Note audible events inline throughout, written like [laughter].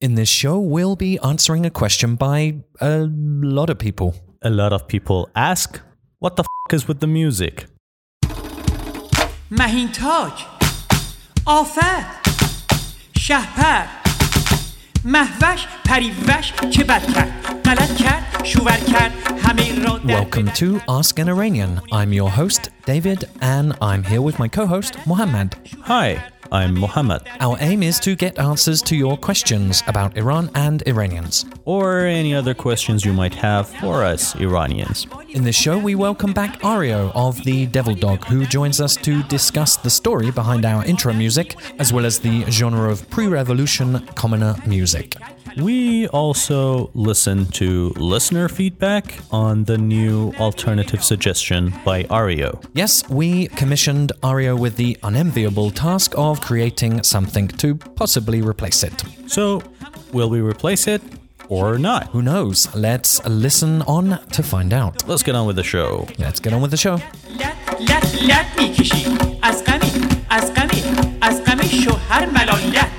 In this show, we'll be answering a question by a lot of people. A lot of people ask, what the f is with the music? مهین تاج آفت شهپر محوش پریوش چه بد کرد غلط کرد شوور کرد همه را در Welcome to Ask an Iranian. I'm your host, David, and I'm here with my co host, Mohammed. Hi, I'm Mohammed. Our aim is to get answers to your questions about Iran and Iranians. Or any other questions you might have for us Iranians. In this show, we welcome back Aryo of the Devil Dog, who joins us to discuss the story behind our intro music, as well as the genre of pre revolution commoner music. We also listen to listener feedback on the new alternative suggestion by Aryo. Yes, we commissioned Aryo with the unenviable task of creating something to possibly replace it. So, will we replace it? or not. Who knows? Let's listen on to find out. Let's get on with the show. Let's get on with the show. لعنت میکشی از me, از غمی از غمی شوهر ملالت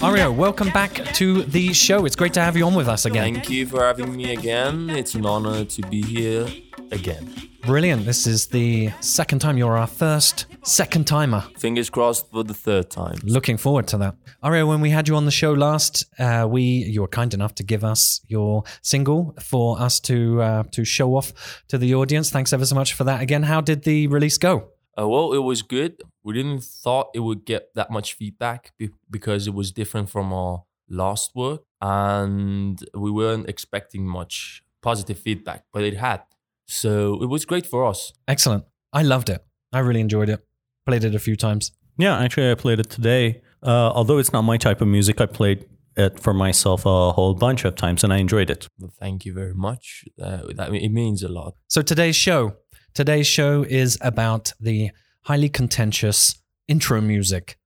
Aryo, welcome back to the show. It's great to have you on with us again. Thank you for having me again. It's an honor to be here again. Brilliant. This is the second time you're our first second timer. Fingers crossed for the third time. Looking forward to that. Aryo, when we had you on the show last, uh, we you were kind enough to give us your single for us to uh, to show off to the audience. Thanks ever so much for that. Again, how did the release go? Uh, well, it was good. We didn't thought it would get that much feedback be- because it was different from our last work, and we weren't expecting much positive feedback, but it had. So it was great for us. Excellent. I loved it. I really enjoyed it. Played it a few times. Yeah, actually, I played it today. Uh, although it's not my type of music, I played it for myself a whole bunch of times and I enjoyed it. Well, thank you very much. Uh, that it means a lot. So today's show, today's show is about the highly contentious intro music.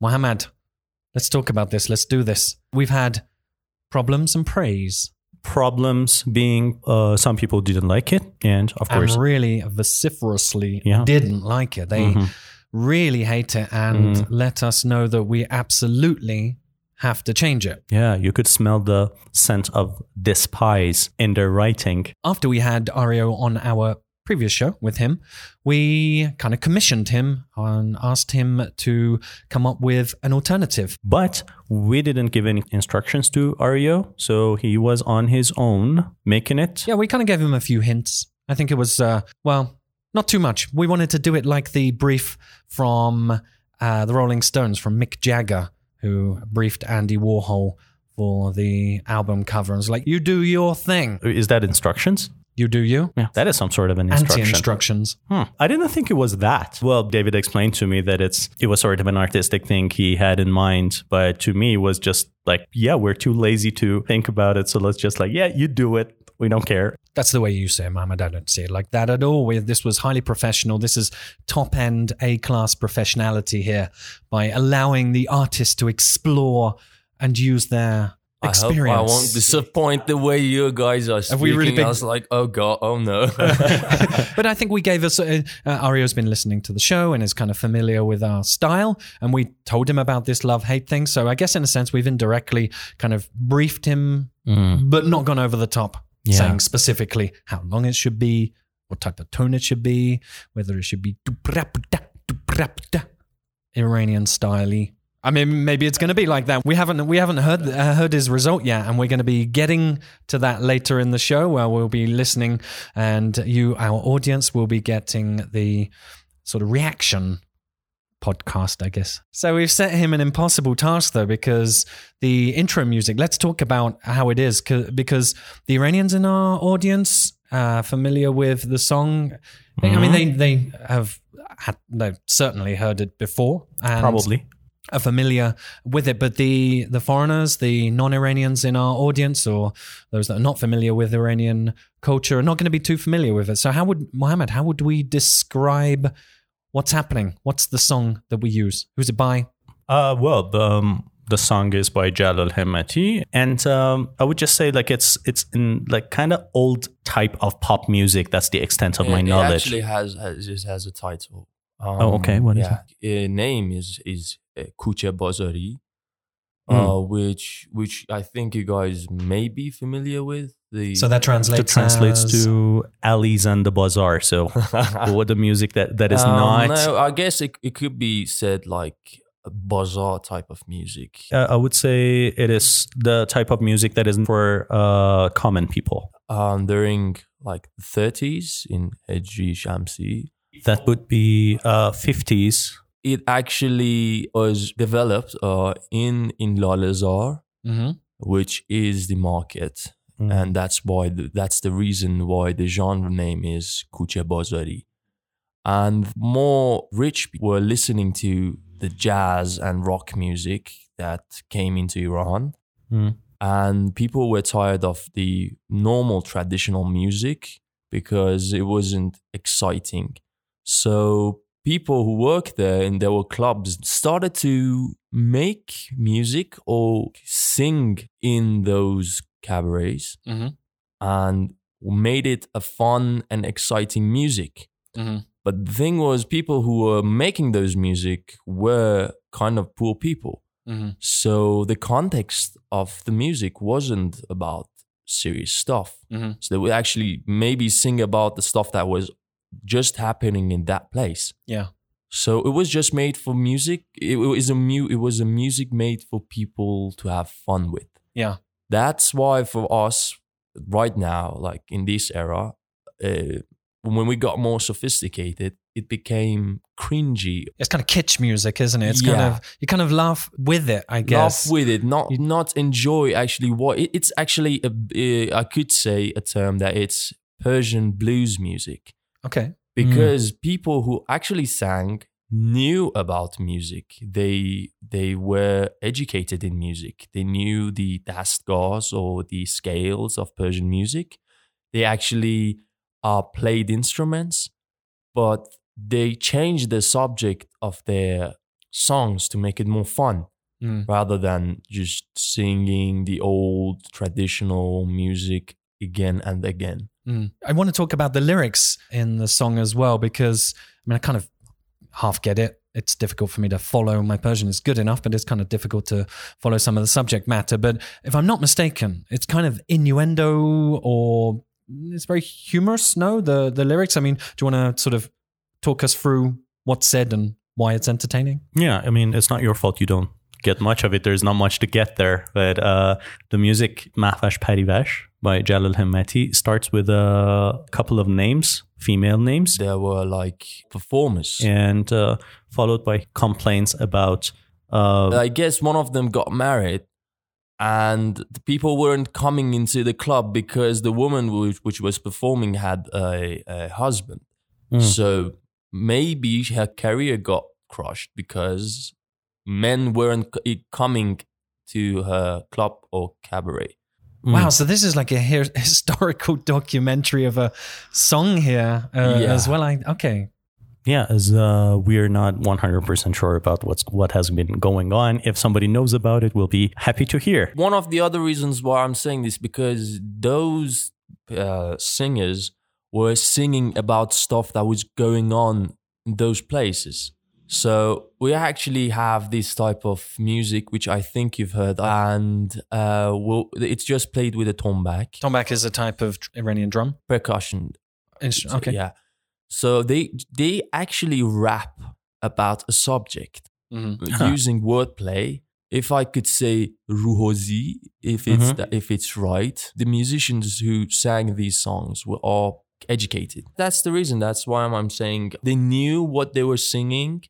Mohammed, let's talk about this. Let's do this. We've had problems and praise, Problems being uh, some people didn't like it, and of course, and really vociferously Yeah. didn't like it. They Mhm. really hate it and Mhm. let us know that we absolutely have to change it. yeah, you could smell the scent of despise in their writing. After we had Aryo on our previous show with him, we kind of commissioned him and asked him to come up with an alternative. But we didn't give any instructions to Aryo, so he was on his own making it. Yeah, we kind of gave him a few hints. I think it was, uh, well, not too much. We wanted to do it like the brief from uh, the Rolling Stones, from Mick Jagger, who briefed Andy Warhol for the album cover. And was like, you do your thing. Is that instructions? You do you. Yeah, that is some sort of an Anti instruction. instructions. Hmm. I didn't think it was that. Well, David explained to me that it's it was sort of an artistic thing he had in mind, but to me it was just like, yeah, we're too lazy to think about it, so let's just like, yeah, you do it. We don't care. That's the way you say it, Mohammed. I don't see it like that at all. We- This was highly professional. This is top end A class professionality here by allowing the artist to explore and use their I hope experience. I won't disappoint the way you guys are speaking. we really been- I was like, oh god, oh no. [laughs] [laughs] but I think we gave us. Uh, uh, Aryo's been listening to the show and is kind of familiar with our style, and we told him about this love hate thing. So I guess in a sense we've indirectly kind of briefed him, but not gone over the top, Yeah. saying specifically how long it should be, what type of tone it should be, whether it should be Iranian styley. I mean, maybe it's going to be like that. We haven't we haven't heard uh, heard his result yet, and we're going to be getting to that later in the show, where we'll be listening, and you, our audience, will be getting the sort of reaction podcast, I guess. So we've set him an impossible task, though, because the intro music. Let's talk about how it is, because the Iranians in our audience are familiar with the song. I mean, they they have had they've certainly heard it before, and Probably. Are familiar with it, but the the foreigners, the non-Iranians in our audience, or those that are not familiar with Iranian culture, are not going to be too familiar with it. So, how would Mohammed? How would we describe what's happening? What's the song that we use? Who's it by? Uh, well, the, um, the song is by Jalal Hemmati, and um, I would just say like it's it's in like kind of old type of pop music. That's the extent of my knowledge. It actually has has it has a title. Um, Oh, okay. What is yeah. it? name is is Kooche Bazaari, uh, which which I think you guys may be familiar with. The So that translates. It translates as- to alleys and the bazaar. So [laughs] what the music that, that is Um, not No, I guess it it could be said like a bazaar type of music. uh, I would say it is the type of music that isn't for uh, common people. Um, during like the 30s in Hejri Shamsi, That would be uh, 50s. It actually was developed uh, in in Lalazar, Mhm. which is the market, Mm. and that's why the, that's the reason why the genre name is Kooche Bazaari. And more rich people were listening to the jazz and rock music that came into Iran. Mm. And people were tired of the normal traditional music because it wasn't exciting. So people who worked there and there were clubs started to make music or sing in those cabarets Mhm. and made it a fun and exciting music. Mhm. But the thing was, people who were making those music were kind of poor people. Mhm. So the context of the music wasn't about serious stuff. Mhm. So they would actually maybe sing about the stuff that was just happening in that place. Yeah. So it was just made for music. It was a mu- It was a music made for people to have fun with. Yeah. That's why for us right now, like in this era, uh, when we got more sophisticated, it became cringy. It's kind of kitsch music, isn't it? It's kind of you kind of laugh with it, I guess. laugh with it, not not enjoy actually what it, it's actually. A, uh, I could say a term that it's Persian blues music okay. because people who actually sang knew about music. They they were educated in music. They knew the dastgahs or the scales of Persian music. They actually uh, played instruments, but they changed the subject of their songs to make it more fun Mm. rather than just singing the old traditional music again and again. Mm. I want to talk about the lyrics in the song as well because I mean I kind of half get it. It's difficult for me to follow. My Persian is good enough, but it's kind of difficult to follow some of the subject matter. But if I'm not mistaken, it's kind of innuendo or it's very humorous. No, the the lyrics. I mean, do you want to sort of talk us through what's said and why it's entertaining? Yeah, I mean, it's not your fault you don't get much of it. There's not much to get there. But uh, the music, Mahvash Parivash by Jalal Hemmati, starts with a couple of names, female names, There were like performers. and uh, followed by complaints about. Uh, I guess one of them got married, and the people weren't coming into the club because the woman which, which was performing had a, a husband. Mm. So maybe her career got crushed because men weren't coming to her club or cabaret. Mm. Wow, so this is like a hi- [laughs] historical documentary of a song here uh, Yeah. as well. I okay. Yeah, as uh, we're not 100% sure about what's what has been going on. If somebody knows about it, we'll be happy to hear. One of the other reasons why I'm saying this because those uh, singers were singing about stuff that was going on in those places. So we actually have this type of music, which I think you've heard, and uh, we'll, it's just played with a tombak Tombak is a type of Iranian drum. percussion. Instru- So, okay. Yeah. So they they actually rap about a subject Mhm. Huh. using wordplay. If I could say ruhozi, if it's Mhm. the- if it's right, the musicians who sang these songs were all educated. That's the reason. That's why I'm saying they knew what they were singing,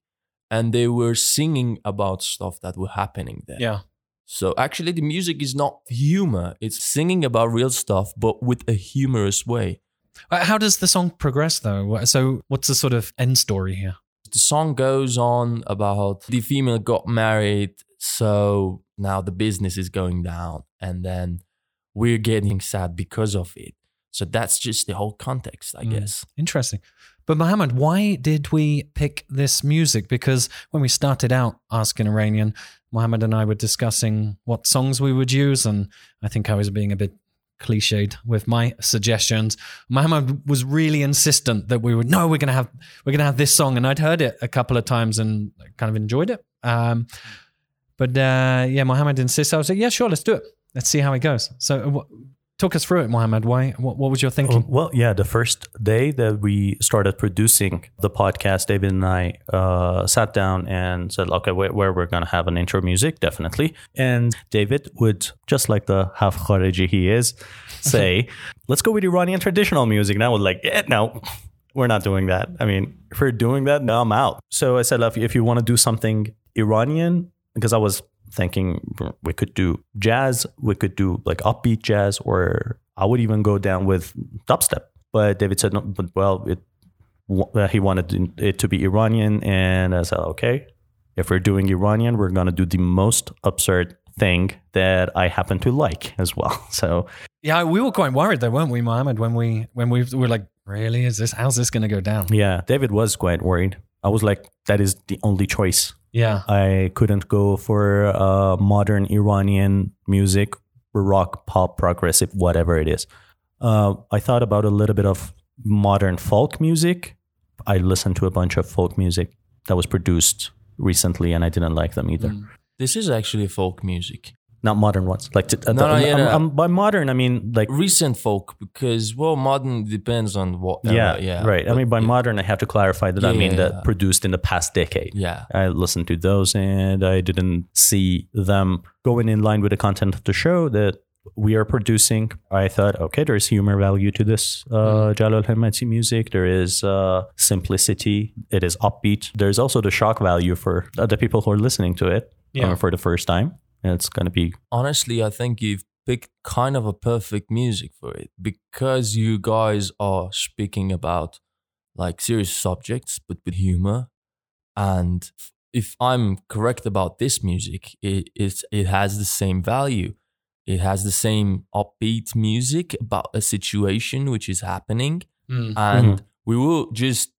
and they were singing about stuff that were happening there. Yeah. So actually, the music is not humor; it's singing about real stuff, but with a humorous way. Uh, How does the song progress though? So what's the sort of end story here? the song goes on about the female got married so now the business is going down and then we're getting sad because of it so that's just the whole context i Mm. guess Interesting. But Mohammed, why did we pick this music? Because when we started out Ask an Iranian, Mohammed and I were discussing what songs we would use, and I think I was being a bit cliched with my suggestions. Mohammed was really insistent that we would no, we're gonna have we're gonna have this song, and I'd heard it a couple of times and kind of enjoyed it. Um, But uh, yeah, Mohammed insists. I was like, yeah, sure, let's do it. Let's see how it goes. So, uh, talk us through it, Mohammed. Why? What, what was your thinking? Oh, well, yeah, the first day that we started producing the podcast, David and I uh, sat down and said, okay, where, where we're going to have an intro music, definitely. And David would, just like the half Khariji he is, [laughs] say, let's go with Iranian traditional music. And I was like, yeah, no, we're not doing that. I mean, if we're doing that, no, I'm out. So I said, if you want to do something Iranian, because I was thinking we could do jazz, we could do like upbeat jazz, or I would even go down with dubstep. But David said, no, but well, it, uh, he wanted it to be Iranian. And I said, okay, if we're doing Iranian, we're going to do the most absurd thing that I happen to like as well. [laughs] So yeah, we were quite worried though, weren't we, Mohammed, when we when we were like, really, is this how's this going to go down? Yeah, David was quite worried. I was like, that is the only choice. Yeah, I couldn't go for uh, modern Iranian music, rock, pop, progressive, whatever it is. Uh, I thought about a little bit of modern folk music. I listened to a bunch of folk music that was produced recently, and I didn't like them either. Mm. This is actually folk music. Not modern ones. Like to, uh, no, the, no, yeah, no. by modern, I mean like recent folk because well, modern depends on what. Yeah, yeah. Right. But, I mean by yeah. modern, I have to clarify that yeah, I mean that produced in the past decade. Yeah. I listened to those and I didn't see them going in line with the content of the show that we are producing. I thought, okay, there's humor value to this uh, mm. Jalal Hemmati music. There is uh, simplicity. It is upbeat. There's also the shock value for the people who are listening to it yeah. uh, for the first time. And it's going to be. Honestly, I think you've picked kind of a perfect music for it because you guys are speaking about like serious subjects, but with humor. And if I'm correct about this music, it, it, it has the same value it has the same upbeat music about a situation which is happening, mm. and mm-hmm. we will just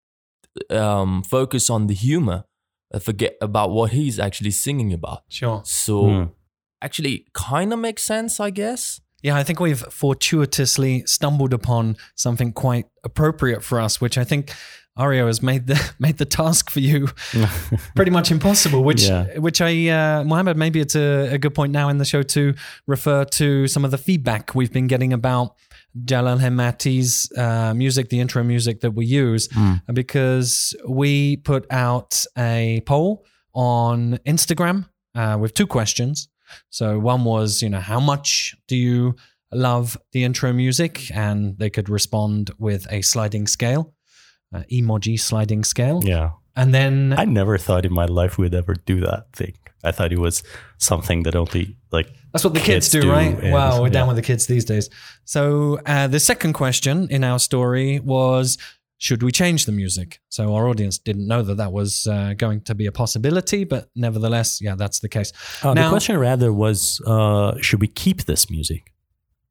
um, focus on the humor, uh, forget about what he's actually singing about. Sure. So mm. Actually, kind of makes sense, I guess. Yeah, I think we've fortuitously stumbled upon something quite appropriate for us, which I think Aryo has made the [laughs] made the task for you [laughs] pretty much impossible. Which yeah. which I uh, Mohammed, maybe it's a, a, good point now in the show to refer to some of the feedback we've been getting about Jalal Hemmati's uh, music, the intro music that we use, mm. because we put out a poll on Instagram uh, with two questions. So one was, you know, how much do you love the intro music? And they could respond with a sliding scale uh, emoji sliding scale. Yeah. And then I never thought in my life we'd ever do that thing. I thought it was something that only like that's what the kids, kids do, do, right? And, wow, we're yeah. down with the kids these days. So uh, the second question in our story was. Should we change the music? So our audience didn't know that that was uh, going to be a possibility, but nevertheless, yeah, that's the case. Uh, now, the question rather was, uh, should we keep this music?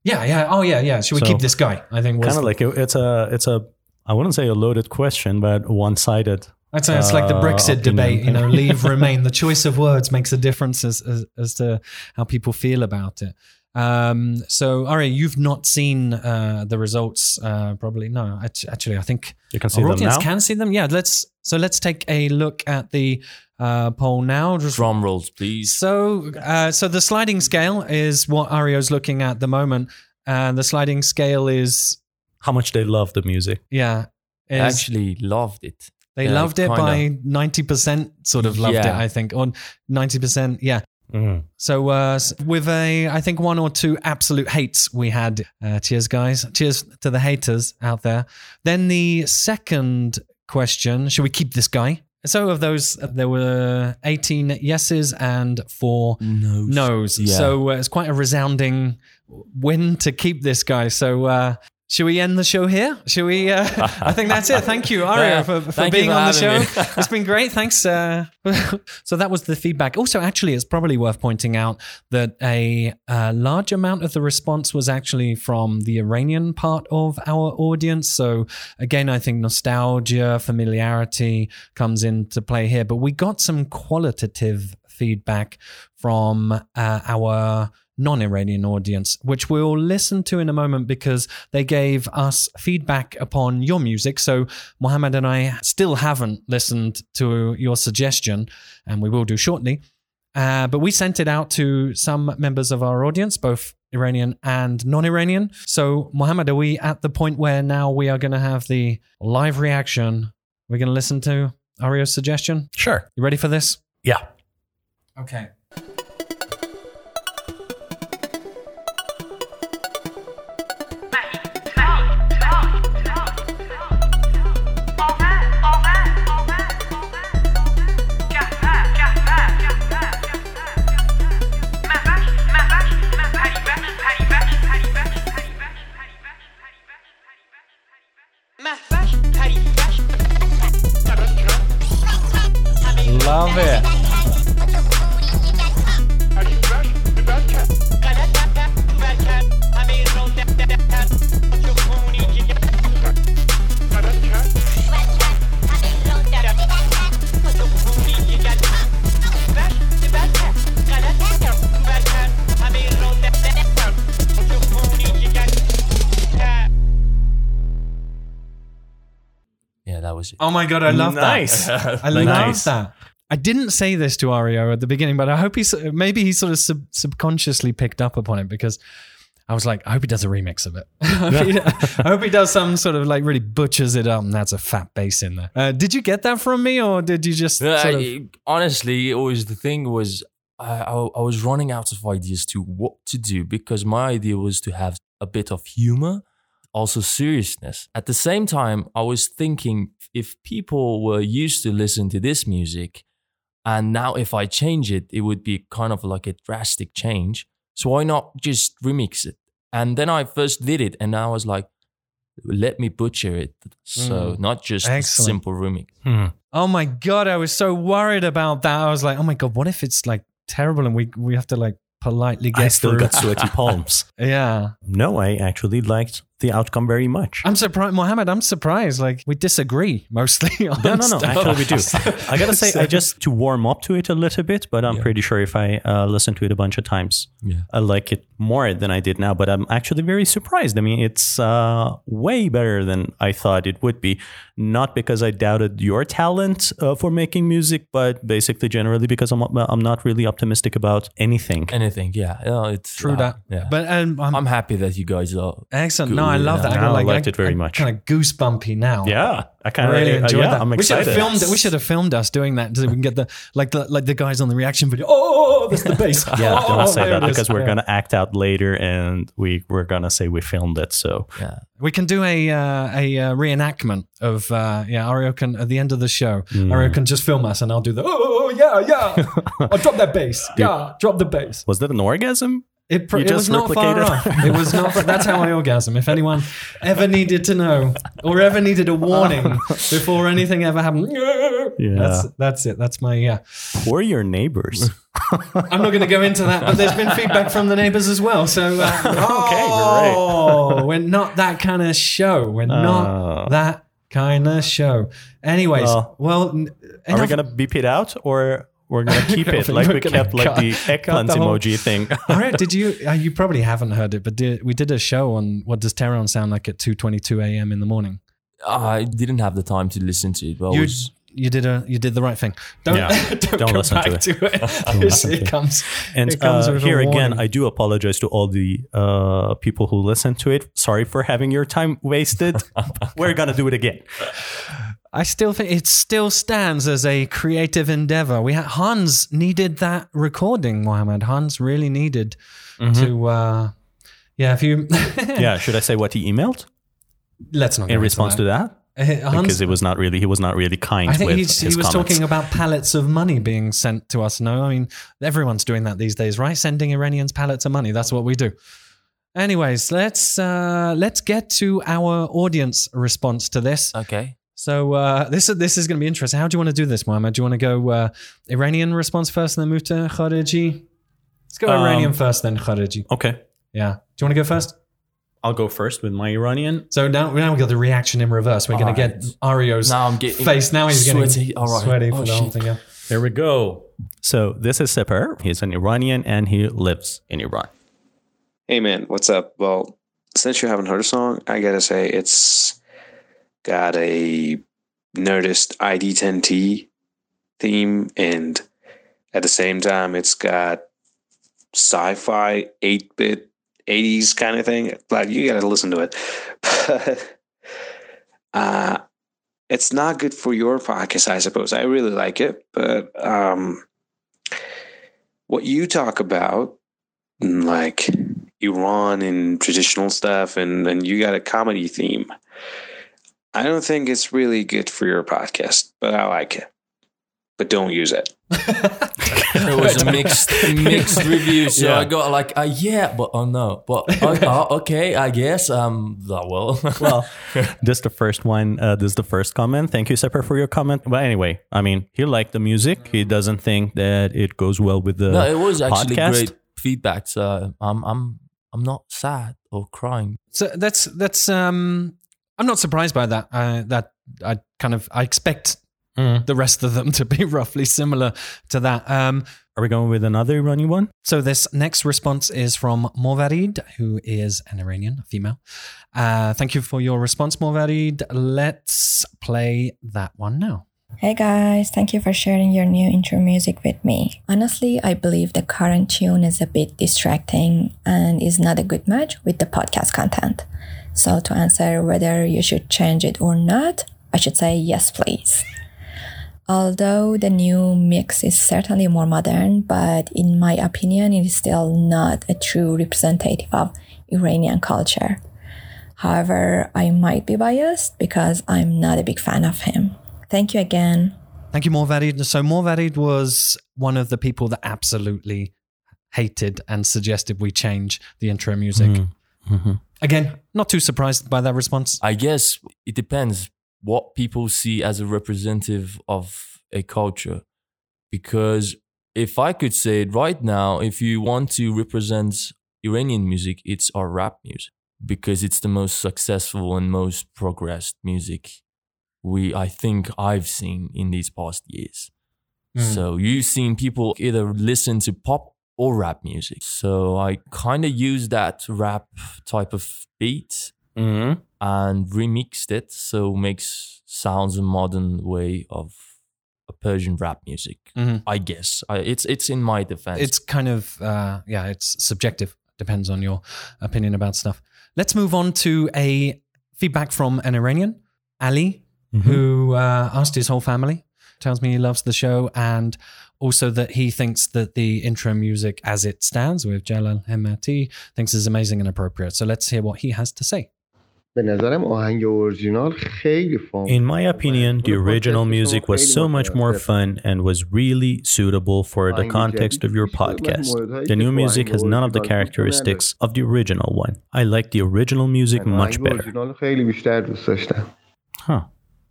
Yeah, yeah. Oh, yeah, yeah. Should we so, keep this guy? I think was kind of like it, it's a it's a I wouldn't say a loaded question, but one sided. I'd say it's like the Brexit uh, debate, you know, [laughs] leave, remain. The choice of words makes a difference as, as, as to how people feel about it. Um, so, Ari, you've not seen uh, the results, uh, probably. No, actually, I think you can see our audience now? can see them. Yeah, let's. So let's take a look at the uh, poll now. Just, Drum rolls, please. So, uh, so the sliding scale is what Aryo's looking at the moment, and the sliding scale is how much they love the music. Yeah. actually loved it. They yeah, loved it by 90% sort of loved yeah. it, I think. Or 90%, yeah. Mm. So uh, with a, I think one or two absolute hates we had. Uh, cheers, guys. Cheers to the haters out there. Then the second question: Should we keep this guy? So of those, there were 18 yeses and four no's. no's. Yeah. So uh, it's quite a resounding win to keep this guy. So uh, should we end the show here? Should we? Uh, I think that's it. Thank you, Aria, for, for being for on the show. [laughs] it's been great. Thanks. Uh, [laughs] so that was the feedback. Also, actually, it's probably worth pointing out that a, a, large amount of the response was actually from the Iranian part of our audience. So again, I think nostalgia, familiarity comes into play here. But we got some qualitative feedback from uh, our non Iranian audience, which we'll listen to in a moment because they gave us feedback upon your music. So, Mohammed and I still haven't listened to your suggestion, and we will do shortly. Uh, but we sent it out to some members of our audience, both Iranian and non-Iranian. So, Mohammed, are we at the point where now we are going to have the live reaction? We're going to listen to Aryo's suggestion. Sure. You ready for this? Yeah. Okay. Oh my god, I love Nice. that. [laughs] I Nice. love that. I didn't say this to Aryo at the beginning, but I hope he maybe he sort of sub- subconsciously picked up upon it because I was like, I hope he does a remix of it. [laughs] I, hope he, [laughs] I hope he does some sort of like really butchers it up, and that's a fat bass in there. Uh, did you get that from me, or did you just Yeah, sort of? I- honestly, it was the thing was I, I I was running out of ideas to what to do because my idea was to have a bit of humor, also seriousness. At the same time, I was thinking if people were used to listen to this music, and now if I change it, it would be kind of like a drastic change. So why not just remix it? And then I first did it, and I was like, let me butcher it. So Mm. not just a simple remix. Hmm. Oh my god, I was so worried about that. I was like, oh my god, what if it's like terrible and we we have to like politely get I still through? got sweaty [laughs] palms. yeah, No, I actually liked the outcome very much. I'm surprised, Mohammed. I'm surprised. Like we disagree mostly. [laughs] On No, no, no. stuff. Actually, we do. [laughs] I gotta say, I just to warm up to it a little bit, but I'm Yeah. pretty sure if I uh, listen to it a bunch of times, Yeah. I like it more than I did now. But I'm actually very surprised. I mean, it's uh, way better than I thought it would be. Not because I doubted your talent uh, for making music, but basically generally because I'm I'm not really optimistic about anything. anything. Yeah, yeah it's True uh, that. Yeah, But um, I'm, I'm happy that you guys are. excellent. good No, I love it. that. I I like liked it very much. Kind of goosebumpy now. yeah, I kind I of really enjoyed yeah, that. I'm we should excited. have filmed. We should have filmed us doing that so we can get the like the like the guys on the reaction video. Oh, that's the [laughs] bass. Yeah, oh, don't say that because we're Yeah. gonna act out later, and we we're gonna say we filmed it. So Yeah, We can do a uh, a uh, reenactment of uh, yeah. Aryo can at the end of the show. Hmm. Aryo can just film us, and I'll do the oh yeah yeah. [laughs] oh, drop that bass. Yeah, drop the bass. was that an orgasm? It, pr- it was not far off. It was not. That's how I orgasm. If anyone ever needed to know or ever needed a warning before anything ever happened, Yeah. that's that's it. That's my yeah. Or your neighbors? [laughs] I'm not going to go into that, but there's been feedback from the neighbors as well. So uh, [laughs] Okay, oh, we're not that kind of show. We're Oh. not that kind of show. Anyways, Well, well, Are we gonna beep it out or we're gonna [laughs] keep it like we're we gonna kept like cut- the [laughs] cut eggplant the whole- emoji thing? [laughs] All right, did you? Uh, you probably haven't heard it, but did, we did a show on what does Tehran sound like at 2:22 a.m. in the morning. I didn't have the time to listen to it. But You was, you did a you did the right thing. Don't Yeah, don't, don't go listen to it. to it. It's- it comes And it comes uh, with a here again, warning. I do apologize to all the uh, people who listen to it. Sorry for having your time wasted. we're gonna do it again. I still think it still stands as a creative endeavor. We had Hans needed that recording, Mohammed. Hans really needed Mm-hmm. to. Uh, yeah, if you [laughs] Yeah, should I say what he emailed let's not in response to that? that. Uh, Hans, Because it was not really he was not really kind I think with he's, he was comments. talking about pallets of money being sent to us. No, I mean everyone's doing that these days, right? Sending Iranians pallets of money. That's what we do. Anyways, let's uh, let's get to our audience response to this. okay. So uh, this is this is going to be interesting. How do you want to do this, Mohammed? Do you want to go uh, Iranian response first, and then move to Khariji? Let's go Um, Iranian first, then Khariji. Okay. Yeah. Do you want to go first? I'll go first with my Iranian. So now, now we got the reaction in reverse. We're going to get Aryo's Now I'm getting face. Now he's sweaty. getting All right. sweaty Oh, for the whole thing. Yeah. Here we go. So this is Sepehr. He's an Iranian and he lives in Iran. Hey man, what's up? Well, since you haven't heard a song, I gotta say it's got a Nerdist ID10T theme, and At the same time, it's got sci-fi, eight-bit, '80s kind of thing. Like you got to listen to it. But [laughs] uh, it's not good for your podcast, I suppose. I really like it, but um, what you talk about, like Iran and traditional stuff, and and you got a comedy theme. I don't think it's really good for your podcast, but I like it. But don't use it. [laughs] it was a mixed [laughs] mixed review. So Yeah. I got like, uh, yeah, but oh no, but oh, [laughs] oh, okay, I guess. Um, uh, well, well, this is the first one. Uh, this is the first comment. Thank you, Sepehr, for your comment. But anyway, I mean, he liked the music. He doesn't think that it goes well with the no, it was actually podcast. great feedback. So I'm I'm I'm not sad or crying. So that's that's um I'm not surprised by that. Uh, that I kind of I expect Mm. the rest of them [laughs] to be roughly similar to that. Um Are we going with another Iranian one? so this next response is from Morvarid, who is an Iranian female. Uh, thank you for your response, Morvarid. Let's play that one now. Hey guys, thank you for sharing your new intro music with me. Honestly, I believe the current tune is a bit distracting and is not a good match with the podcast content. So, to answer whether you should change it or not, I should say yes, please. Although the new mix is certainly more modern, but in my opinion, it is still not a true representative of Iranian culture. However, I might be biased because I'm not a big fan of him. Thank you again. Thank you, Morvarid. So Morvarid was one of the people that absolutely hated and suggested we change the intro music. Mhm. Again, not too surprised by that response. I guess it depends what people see as a representative of a culture. Because if I could say it right now, if you want to represent Iranian music, it's our rap music because it's the most successful and most progressed music we I think I've seen in these past years. Hmm. So you've seen people either listen to pop or rap music. So I kind of use that rap type of beat Mhm. and remixed it so makes sounds a modern way of a Persian rap music. Mhm. I guess I, it's it's in my defense. It's kind of, uh, yeah, it's subjective. Depends on your opinion about stuff. Let's move on to a feedback from an Iranian, Ali, who uh, asked his whole family. Tells me he loves the show and also, that he thinks that the intro music as it stands with Jalal Hemmati thinks is amazing and appropriate. So let's hear what he has to say. In my opinion, the original music was so much more fun and was really suitable for the context of your podcast. The new music has none of the characteristics of the original one. I like the original music much better. Huh.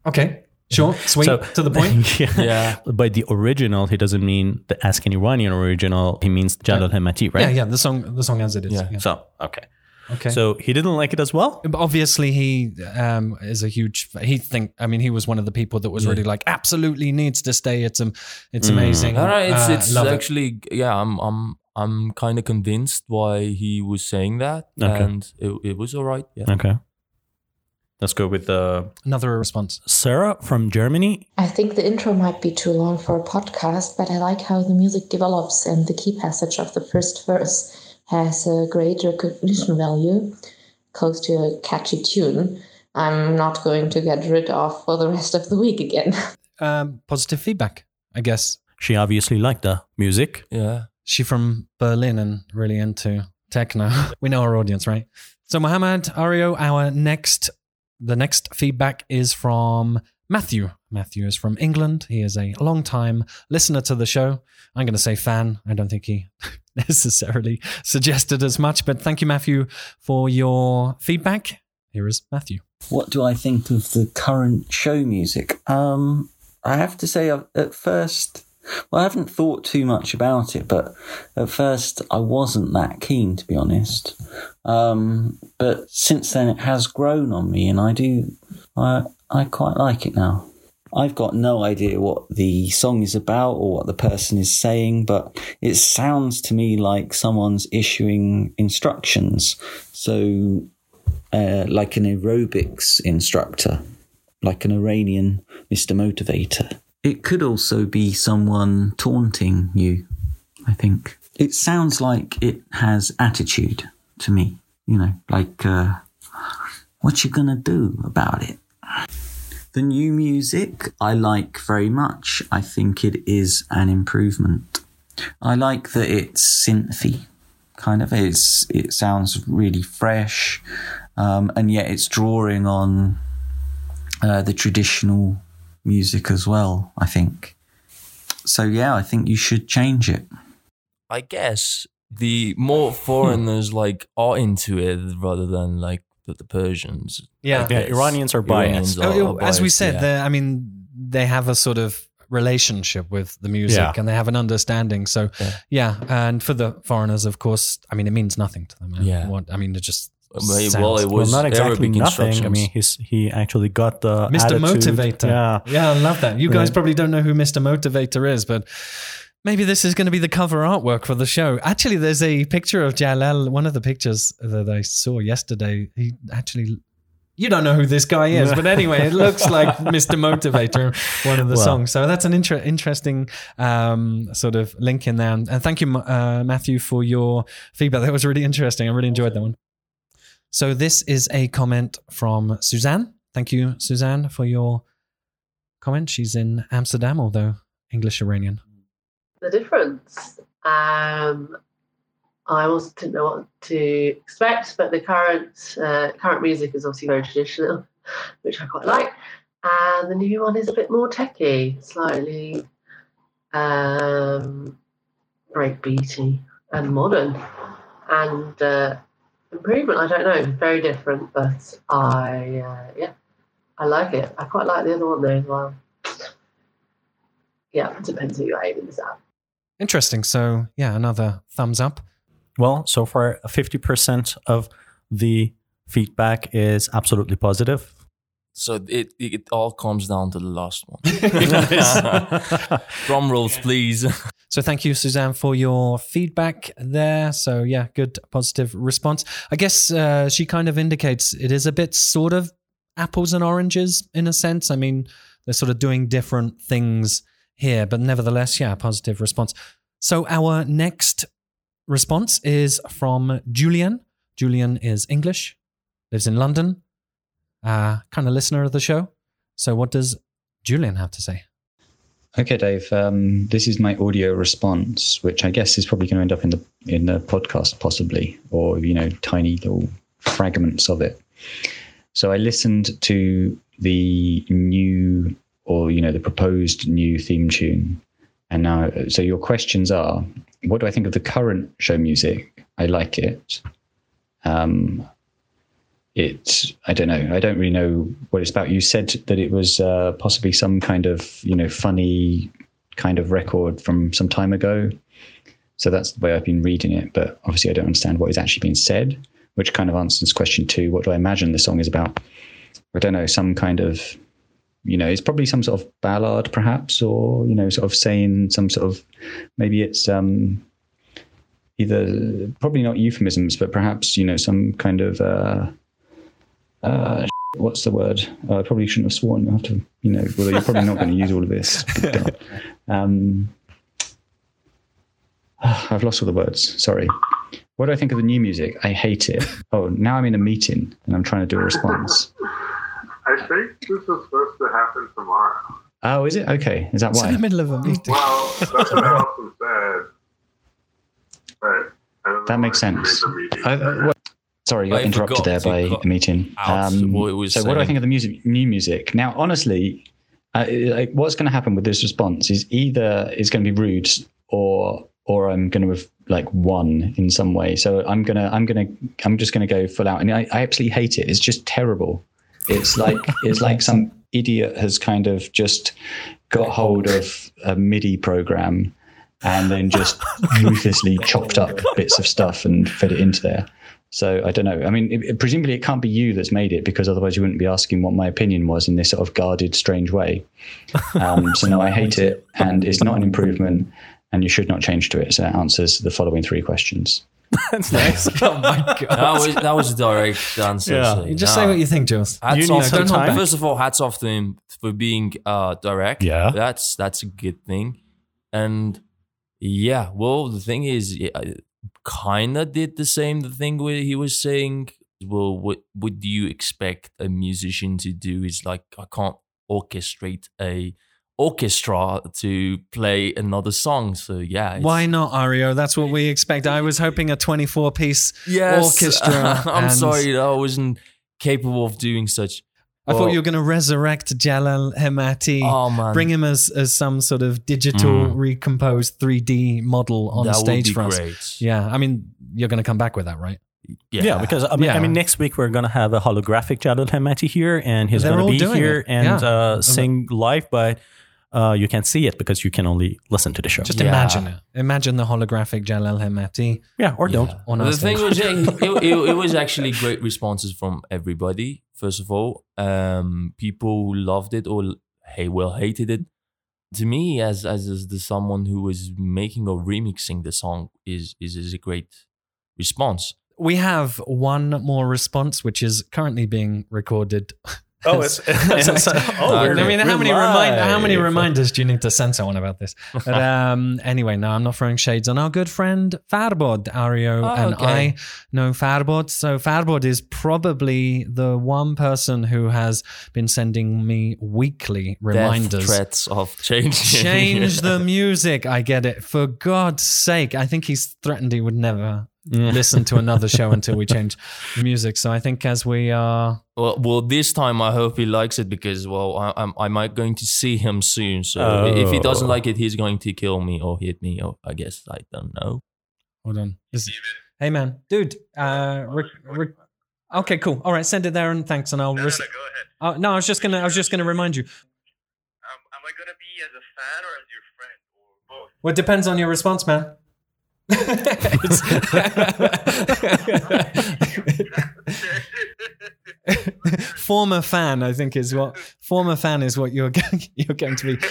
Okay. Short, [laughs] sweet, to the point. [laughs] yeah. Yeah. By the original, he doesn't mean the Ask an Iranian original. He means Jalal Hemmati, right? Yeah, yeah, the song the song as it is. Yeah. yeah. So, okay. Okay. So he didn't like it as well? But obviously he um, is a huge he think i mean he was one of the people that was really like absolutely needs to stay it's um, it's amazing All right, it's Uh, it's love it. actually yeah. I'm I'm I'm kind of convinced why he was saying that, Okay. and it, it was all right. Yeah. Okay. Let's go with uh, another response Sarah from Germany. I think the intro might be too long for a podcast, but I like how the music develops and the key passage of the first verse has a great recognition value, close to a catchy tune. I'm not going to get rid of for the rest of the week again. [laughs] um, positive feedback i guess She obviously liked the music. Yeah. she from berlin and really into techno [laughs] we know our audience right so mohammed aryo our next the next feedback is from matthew. Matthew is from england. He is a long time listener to the show. I'm going to say fan. I don't think he [laughs] necessarily suggested as much but thank you matthew for your feedback. Here is matthew. What do I think of the current show music? Um, I have to say, at first, well, I haven't thought too much about it, but at first I wasn't that keen, to be honest. Um, but since then, it has grown on me, and I do, I, I quite like it now. I've got no idea what the song is about or what the person is saying, but it sounds to me like someone's issuing instructions. So uh, like an aerobics instructor, like an Iranian Mr. Motivator. It could also be someone taunting you. I think it sounds like it has attitude to me. You know, like uh, what you gonna do about it? The new music I like very much. I think it is an improvement. I like that it's synthy, kind of. It's it sounds really fresh, um, and yet it's drawing on uh, the traditional music as well. I think. So yeah, I think you should change it. I guess the more foreigners hmm. like are into it rather than like the, the Persians. Yeah. I Yeah. Iranians are biased. Iranians are- Oh, are as we said, yeah. I mean, they have a sort of relationship with the music Yeah. and they have an understanding. So, yeah. Yeah. And for the foreigners, of course, I mean, it means nothing to them. Yeah. What, I mean, it just. Well, sounds- well, it Well, was not exactly nothing. I mean, he's he actually got the Mr. attitude. Motivator. Yeah, Yeah, I love that. You guys Yeah. probably don't know who Mr. Motivator is, but maybe this is going to be the cover artwork for the show. Actually, there's a picture of Jalal, one of the pictures that I saw yesterday. He actually. You don't know who this guy is, but anyway, it looks [laughs] like Mr. Motivator, one of the Well. songs. So that's an inter- interesting um, sort of link in there. And and thank you, uh, Matthew, for your feedback. That was really interesting. I really enjoyed that one. So this is a comment from Suzanne. Thank you, Suzanne, for your comment. She's in Amsterdam, although English Iranian. the difference. Um, I also didn't know what to expect, but the current uh, current music is obviously very traditional, [laughs] which I quite like, and the new one is a bit more techy, slightly um, breakbeaty and modern, and uh, improvement. I don't know, very different, but I uh, yeah, I like it. I quite like the other one though as well. Yeah, it depends who you're aiming this at. Interesting. So yeah, another thumbs up. Well, so far, 50% of the feedback is absolutely positive. So it, it it all comes down to the last one. [laughs] [laughs] Drum rolls, please. So thank you, Suzanne, for your feedback there. So yeah, good positive response. I guess uh, she kind of indicates it is a bit sort of apples and oranges in a sense. I mean, they're sort of doing different things here, but nevertheless, yeah, positive response. So our next response is from Julian. Julian is English, lives in London, uh, kind of listener of the show. So what does Julian have to say? Okay, Dave. Um, this is my audio response, which I guess is probably going to end up in the in the podcast, possibly, or you know, tiny little fragments of it. So I listened to the new, or you know, the proposed new theme tune, and now, so your questions are: What do I think of the current show music? I like it. Um, it i don't know. I don't really know what it's about. You said that it was uh, possibly some kind of you know funny kind of record from some time ago. So that's the way i've been reading it. But obviously i don't understand what is actually being said which kind of answers question two what do i imagine the song is about? I don't know some kind of you know it's probably some sort of ballad perhaps or you know sort of saying some sort of maybe it's um either probably not euphemisms but perhaps you know some kind of uh uh, [laughs] what's the word? Uh, I probably shouldn't have sworn. I have to, you know, well, you're probably not going to use all of this. [laughs] um, [sighs] I've lost all the words. Sorry. What do I think of the new music? I hate it. [laughs] Oh, now I'm in a meeting and I'm trying to do a response. I think this is supposed to happen tomorrow. Oh, is it? Okay. Is that It's in the middle of a meeting. Well, that's what Alison said. But I That makes why she made sense. I, uh, what- sorry, got I interrupted there by a meeting. Um, what it was so, what do I think of the music, new music? Now, honestly, uh, like, what's going to happen with this response is either it's going to be rude or or I'm going to have like won in some way. So I'm gonna I'm gonna I'm just going to go full out, and I, I absolutely hate it. It's just terrible. It's [laughs] like it's like some idiot has kind of just got hold of a MIDI program and then just [laughs] ruthlessly chopped up bits of stuff and fed it into there. So I don't know. I mean, it, it- presumably it can't be you that's made it because otherwise you wouldn't be asking what my opinion was in this sort of guarded, strange way. [laughs] Um, so no, I hate it, and it's not an improvement, and you should not change to it. So that answers the following three questions. [laughs] That's nice. [laughs] oh my god! that was that was a direct answer. Yeah. so, just nah. say what you think, Jules. Hats You off some to time. First of all, hats off to him for being uh, direct. Yeah. that's that's a good thing. And yeah, well, the thing is, I kind of did the same. The thing where he was saying, "Well, what would you expect a musician to do?" Is like I can't orchestrate a orchestra to play another song. So yeah, Why not, Aryo? That's what we expect. I was hoping a 24 piece Yes, orchestra. [laughs] I'm sorry, I wasn't capable of doing such. I thought you were going to resurrect Jalal Hemmati, Oh man, bring him as, as some sort of digital, Mm. recomposed 3D model on that stage would be for us. great. Yeah, I mean, you're going to come back with that, right? Yeah, because I mean, Yeah. I mean, next week we're gonna have a holographic Jalal Hemmati here, and he's They're gonna be here it. and Yeah. uh, sing live, but uh, you can't see it because you can only listen to the show. Just Yeah. imagine it. Imagine the holographic Jalal Hemmati yeah, or don't. Yeah. on our the thing was, [laughs] it, it, it was actually great responses from everybody. First of all, um, people who loved it or hey, well hated it. To me, as as, as the someone who was making or remixing the song, is is is a great response. we have one more response, which is currently being recorded. Oh, it's, it's- [laughs] oh, I mean, how many remind, how many reminders do you need to send someone about this? But [laughs] um, anyway, no, I'm not throwing shades on our good friend Farbod. Aryo Oh, and okay. I know Farbod. So Farbod is probably the one person who has been sending me weekly Death reminders. threats of change. Change the [laughs] music. I get it. For God's sake, I think he's threatened he would never [laughs] listen to another show until we change the [laughs] music. So I think as we are. Well, well, this time I hope he likes it because well, I, I'm I might going to see him soon. So if he doesn't Oh. like it, he's going to kill me or hit me. Or I guess I don't know. Hold on. This- hey, man. Dude. Uh, Rick, Rick, okay, cool. All right. Send it there and thanks. And I'll. No, no, res- no, go ahead. Oh, no, I was just going to. I was just going to remind you. Um, am I gonna be as a fan or as your friend or both? Well, it depends on your response, man. [laughs] former fan, I think, is what former fan is what you're going, [laughs] you're going to be.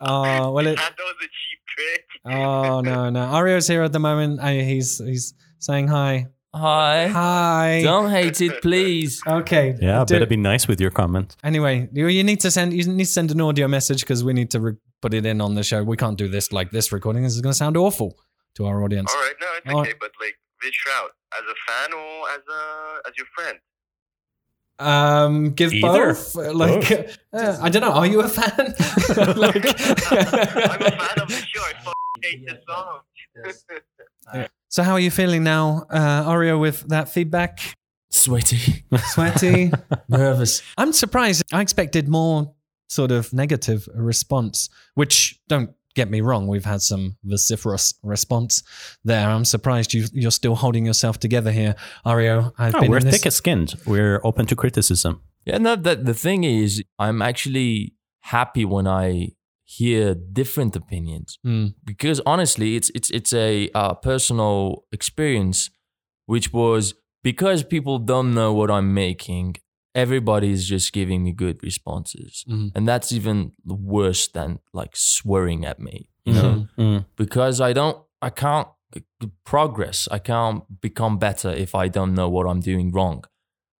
Oh [laughs] well, it, that was a cheap trick. oh no, no. Aryo's here at the moment. I, he's he's saying hi. Hi. Hi. Don't hate it, please. Okay. Yeah, Do- better be nice with your comment. Anyway, you, you need to send you need to send an audio message because we need to re- put it in on the show. We can't do this like this recording. This is going to sound awful to our audience. All right, no, it's All okay. But like, which route? As a fan or as a as your friend? Um, give Either. both. Like, uh, I don't know. Are you a fan? [laughs] [laughs] like, I'm a fan of the show. I fucking [laughs] hate this song. so, how are you feeling now, uh, Aryo, with that feedback? Sweaty. Sweaty, Nervous. I'm surprised. I expected more sort of negative response. Which don't get me wrong, we've had some vociferous response there. I'm surprised you you're still holding yourself together here, Aryo. I've No, been we're in this- skinned. We're open to criticism. Yeah, no, that the thing is, I'm actually happy when I hear different opinions Mm. because honestly, it's it's it's a uh, personal experience, which was because people don't know what I'm making. Everybody's just giving me good responses, Mhm. and that's even worse than like swearing at me. You know, Mm. because I don't, I can't progress. I can't become better if I don't know what I'm doing wrong.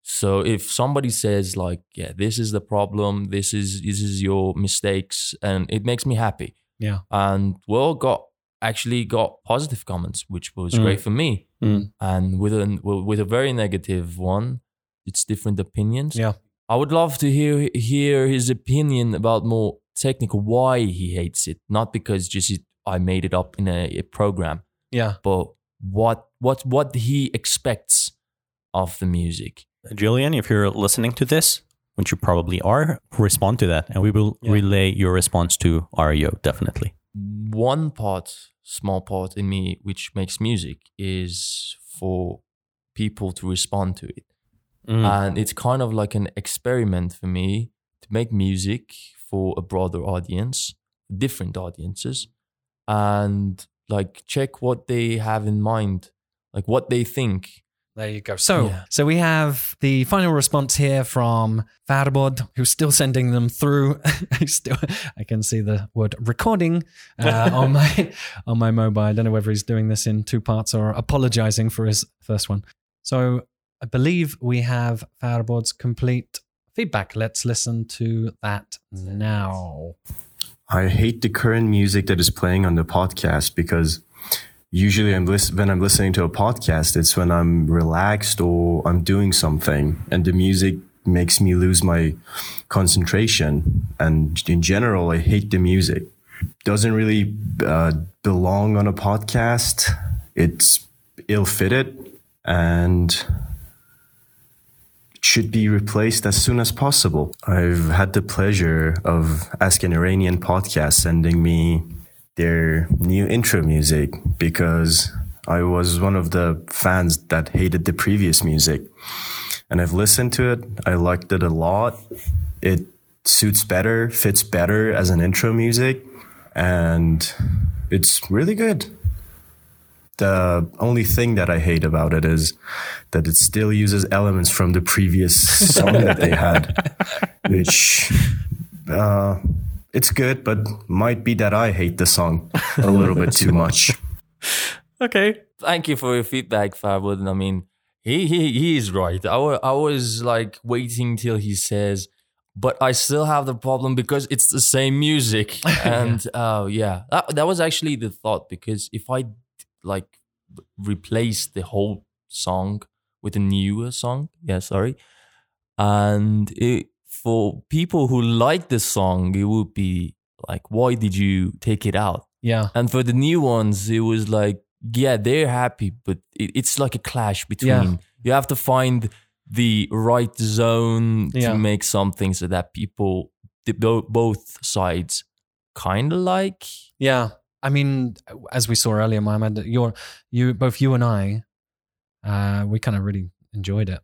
So if somebody says like, yeah, this is the problem, this is this is your mistakes, and it makes me happy. Yeah. And well, got actually got positive comments, which was Mm. great for me. Mm. And with a with a very negative one, it's different opinions. Yeah. I would love to hear hear his opinion about more technical why he hates it, not because just it, I made it up in a, a program, Yeah. but what what what he expects of the music. Uh, Julian, if you're listening to this, which you probably are, respond to that and we will Yeah. relay your response to Aryo, definitely. One part, small part in me, which makes music, is for people to respond to it. Mm. and it's kind of like an experiment for me to make music for a broader audience different audiences and like check what they have in mind like what they think There you go. So, Yeah. so we have the final response here from Farbod, who's still sending them through. [laughs] He's still, I can see the word recording uh, on my [laughs] on my mobile. I don't know whether he's doing this in two parts or apologizing for his first one. So, I believe we have Farbod's complete feedback. Let's listen to that now. I hate the current music that is playing on the podcast because usually I'm lis- when I'm listening to a podcast, it's when I'm relaxed or I'm doing something, and the music makes me lose my concentration. And in general, I hate the music. Doesn't really uh, belong on a podcast. It's ill-fitted and should be replaced as soon as possible. I've had the pleasure of Ask an Iranian podcast sending me their new intro music because I was one of the fans that hated the previous music. And I've listened to it. I liked it a lot. It suits better, fits better as an intro music, and it's really good. The only thing that I hate about it is that it still uses elements from the previous song that they had, [laughs] which uh, it's good, but might be that I hate the song a little bit too much. [laughs] Okay. Thank you for your feedback, Farbod. I mean, he he he is right. I wa- I was like waiting till he says, but I still have the problem because it's the same music. [laughs] And oh yeah, that that was actually the thought because if I like replace the whole song with a newer song, yeah, sorry, and it, for people who like the song, it would be like, why did you take it out? Yeah. And for the new ones, it was like, yeah, they're happy, but it, it's like a clash between. Yeah. You have to find the right zone Yeah. to make something so that people, the, bo- both sides, kind of like. Yeah, I mean, as we saw earlier, Mohammed, you're you both you and I, uh, we kind of really enjoyed it.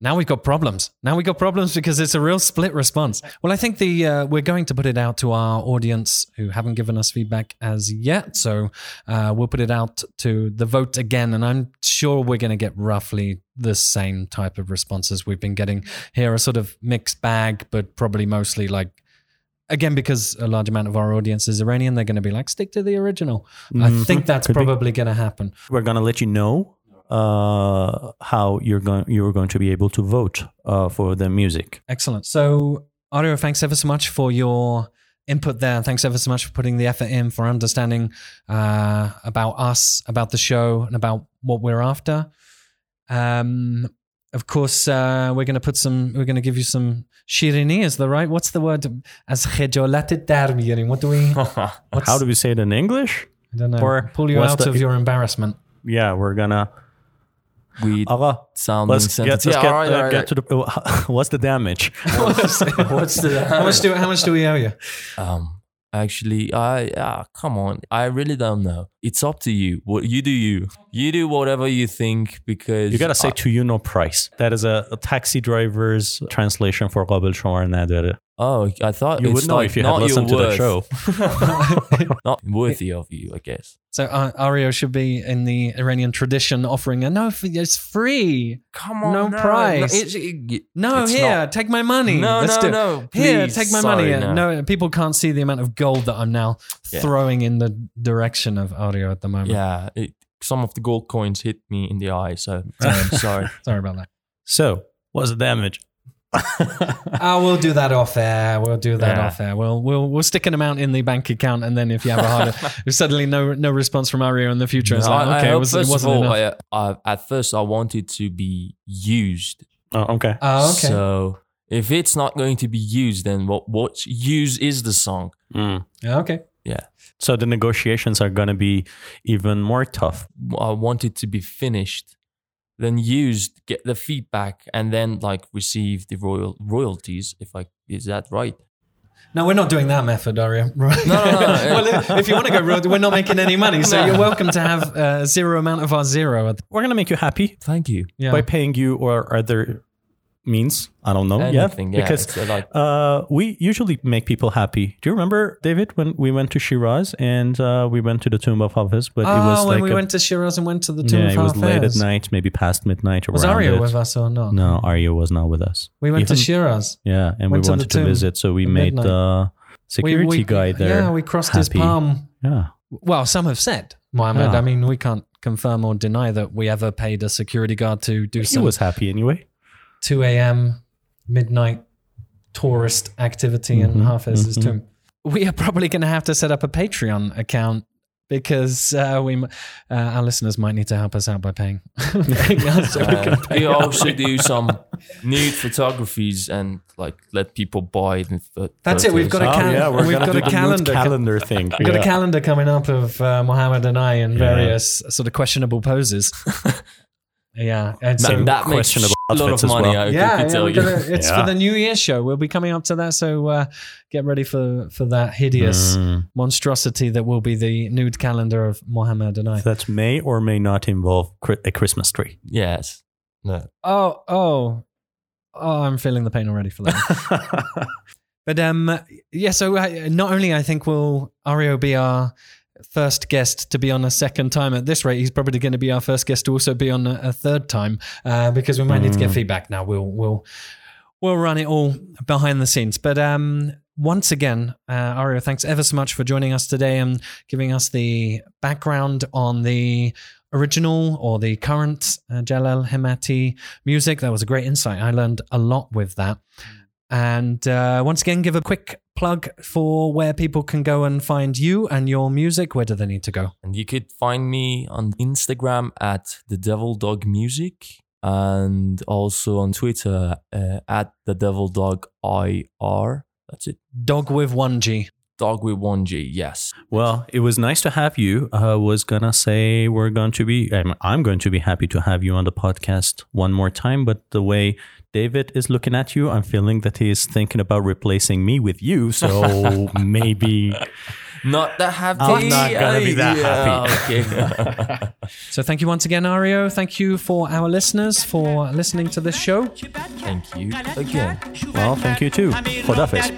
Now we've got problems. Now we've got problems because it's a real split response. Well, I think the uh, we're going to put it out to our audience who haven't given us feedback as yet. So uh, we'll put it out to the vote again, and I'm sure we're going to get roughly the same type of responses we've been getting here. A sort of mixed bag, but probably mostly like again because a large amount of our audience is Iranian. They're going to be like stick to the original. I Mhm. think that's Could probably going to happen. We're gonna let you know uh, how you're going you're going to be able to vote uh, for the music. Excellent. So, Aryo, thanks ever so much for your input there. Thanks ever so much for putting the effort in, for understanding uh, about us, about the show, and about what we're after. Um, of course, uh, we're going to put some. We're going to give you some shirini. Is the right? What's the word? As khijolat dar. What do we? [laughs] What's, How do we say it in English? I don't know. Or pull you out the- of your embarrassment. Yeah, we're gonna. With Aga, sounding let's get, let's sentence. get, Yeah, all right, uh, all right, get to the. [laughs] What's the damage? what's, [laughs] What's the- how much do how much do we owe you? Um, actually, I ah, come on. I really don't know. It's up to you. What you do, you you do whatever you think because You gotta say I- to you no price. That is a, a taxi driver's translation for قابل شمار نداره. Oh, I thought You it's would know like if you had not your listened to the show. [laughs] not worthy of you, I guess. So uh, Aryo should be in the Iranian tradition, offering a no, it's free. Come on, No on, price. it's- it- No, it's here, not- take my money. No, Let's no, do it. no, Here, take my Sorry, money. no. No. people can't see the amount of gold that I'm now Yeah. throwing in the direction of Aryo at the moment. Yeah, it, some of the gold coins hit me in the eye, so I'm [laughs] sorry. Sorry about that. So, what's the damage? Oh, we'll do that off air. We'll do that Yeah. off air. We'll we'll we'll stick an amount in the bank account, and then if you have a harder, [laughs] if suddenly no no response from Aryo in the future, it's No, like I- I okay, it, was, it first of wasn't all, enough. I, I, at first I wanted to be used. Oh, okay. Oh, okay. So if it's not going to be used, then what what use is the song? Mm. Yeah, okay. Yeah. So the negotiations are gonna be even more tough. I want it to be finished, then used, get the feedback, and then like receive the royal royalties. If I is that right? No, we're not doing that method, Aryo. Right? No, no, no, no. [laughs] well, if, if you want to go road, we're not making any money, so No. you're welcome to have uh, zero amount of our zero. We're gonna make you happy Thank you. Yeah. by paying you or other means. I don't know Anything, yet yeah, because it's, uh, like- uh, we usually make people happy. Do you remember David when we went to Shiraz and uh, we went to the tomb of Hafiz? But oh, it was when like we a- went to Shiraz and went to the Tomb yeah, of it was late at night, maybe past midnight or Was around Aryo it. with us or not? No, Aryo was not with us. We went to Shiraz. Yeah, and Went we to the wanted to tomb visit, so we made midnight. the security we, guy there. Yeah, we crossed his happy. palm. Yeah. Well, some have said, Mohammed. Yeah. I mean, we can't confirm or deny that we ever paid a security guard to do He some was happy anyway. 2 a.m. midnight tourist activity in Mhm, Hafez's mhm. tomb. We are probably going to have to set up a Patreon account because uh, we, uh, our listeners might need to help us out by paying. [laughs] paying so we Uh, can pay we our also do some nude photographies and like let people buy the pho- That's it. We've got a Oh, yeah, we're we've got a calendar. calendar thing. We've got Yeah. a calendar coming up of uh, Mohammed and I in Yeah. various sort of questionable poses. [laughs] yeah, and so Man, that makes questionable a lot of money. well. I yeah, can yeah, tell you. gonna- it's Yeah. for the New Year show. We'll be coming up to that, so uh, get ready for for that hideous Mm. monstrosity that will be the nude calendar of Mohammed and I. That may or may not involve a Christmas tree. Yes. No. Oh, oh, oh! I'm feeling the pain already for that. [laughs] but um, yeah. So uh, not only I think will Aryo be our first guest to be on a second time at this rate, he's probably going to be our first guest to also be on a, a third time uh, because we might need to get Mm. feedback. Now we'll we'll we'll run it all behind the scenes, but um. Once again, uh, Aryo, thanks ever so much for joining us today and giving us the background on the original or the current uh, Jalal Hemmati music. That was a great insight. I learned a lot with that. And uh, once again, give a quick plug for where people can go and find you and your music. Where do they need to go? And you could find me on Instagram at the Devil Dog Music and also on Twitter uh, at the Devil Dog IR. That's it. Dog with one G. Dog with one G. Yes. Well, it was nice to have you. I was gonna say we're going to be. I'm, I'm going to be happy to have you on the podcast one more time. But the way David is looking at you, I'm feeling that he's thinking about replacing me with you. So [laughs] maybe Not that happy. I'm not gonna be that happy. Okay. [laughs] So thank you once again, Aryo. Thank you for our listeners for listening to this show. Thank you again. Well, thank you too. for Khodafis.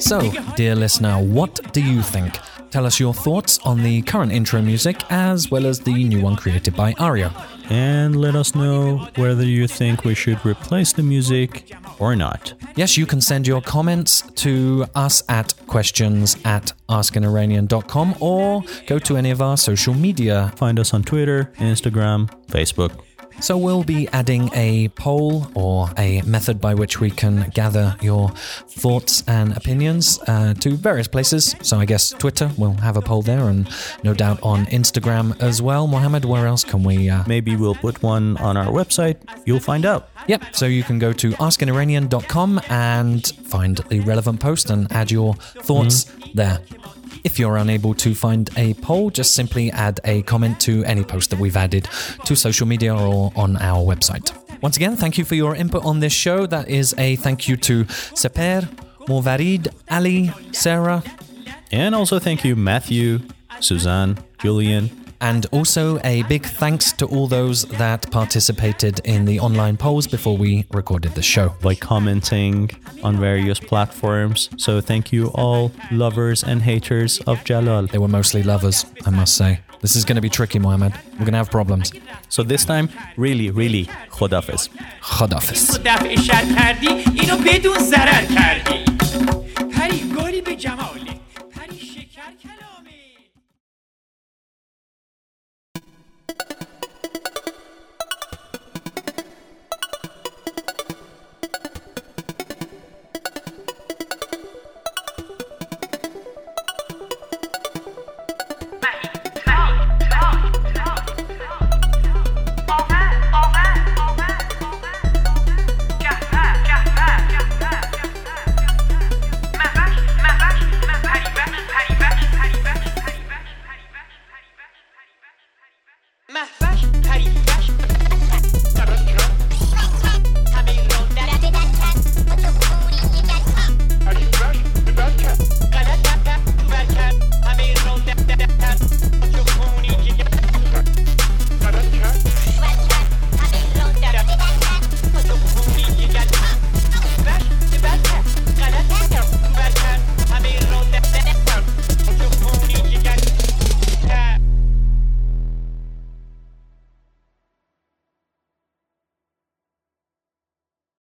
So, dear listener, what do you think? Tell us your thoughts on the current intro music as well as the new one created by Aryo. and let us know whether you think we should replace the music or not. Yes, you can send your comments to us at questions at askaniranian.com or go to any of our social media. Find us on Twitter, Instagram, Facebook. So we'll be adding a poll or a method by which we can gather your thoughts and opinions uh, to various places. So I guess Twitter, we'll have a poll there, and no doubt on Instagram as well. Mohammed, where else can we? Uh, Maybe we'll put one on our website. You'll find out. Yep. So you can go to askaniranian.com and find the relevant post and add your thoughts there. If you're unable to find a poll, just simply add a comment to any post that we've added to social media or on our website. Once again, thank you for your input on this show. That is a thank you to Sepehr, Morvarid, Ali, Sarah, And also thank you, Matthew, Suzanne, Julian. and also a big thanks to all those that participated in the online polls before we recorded the show. by commenting on various platforms. So thank you all lovers and haters of Jalal. They were mostly lovers, I must say. This is going to be tricky, Mohammed. We're going to have problems. So this time, really, really, Khodafis. Khodafis. تو دفع شر کردی اینو بدون ضرر کردی پری گلی به جماله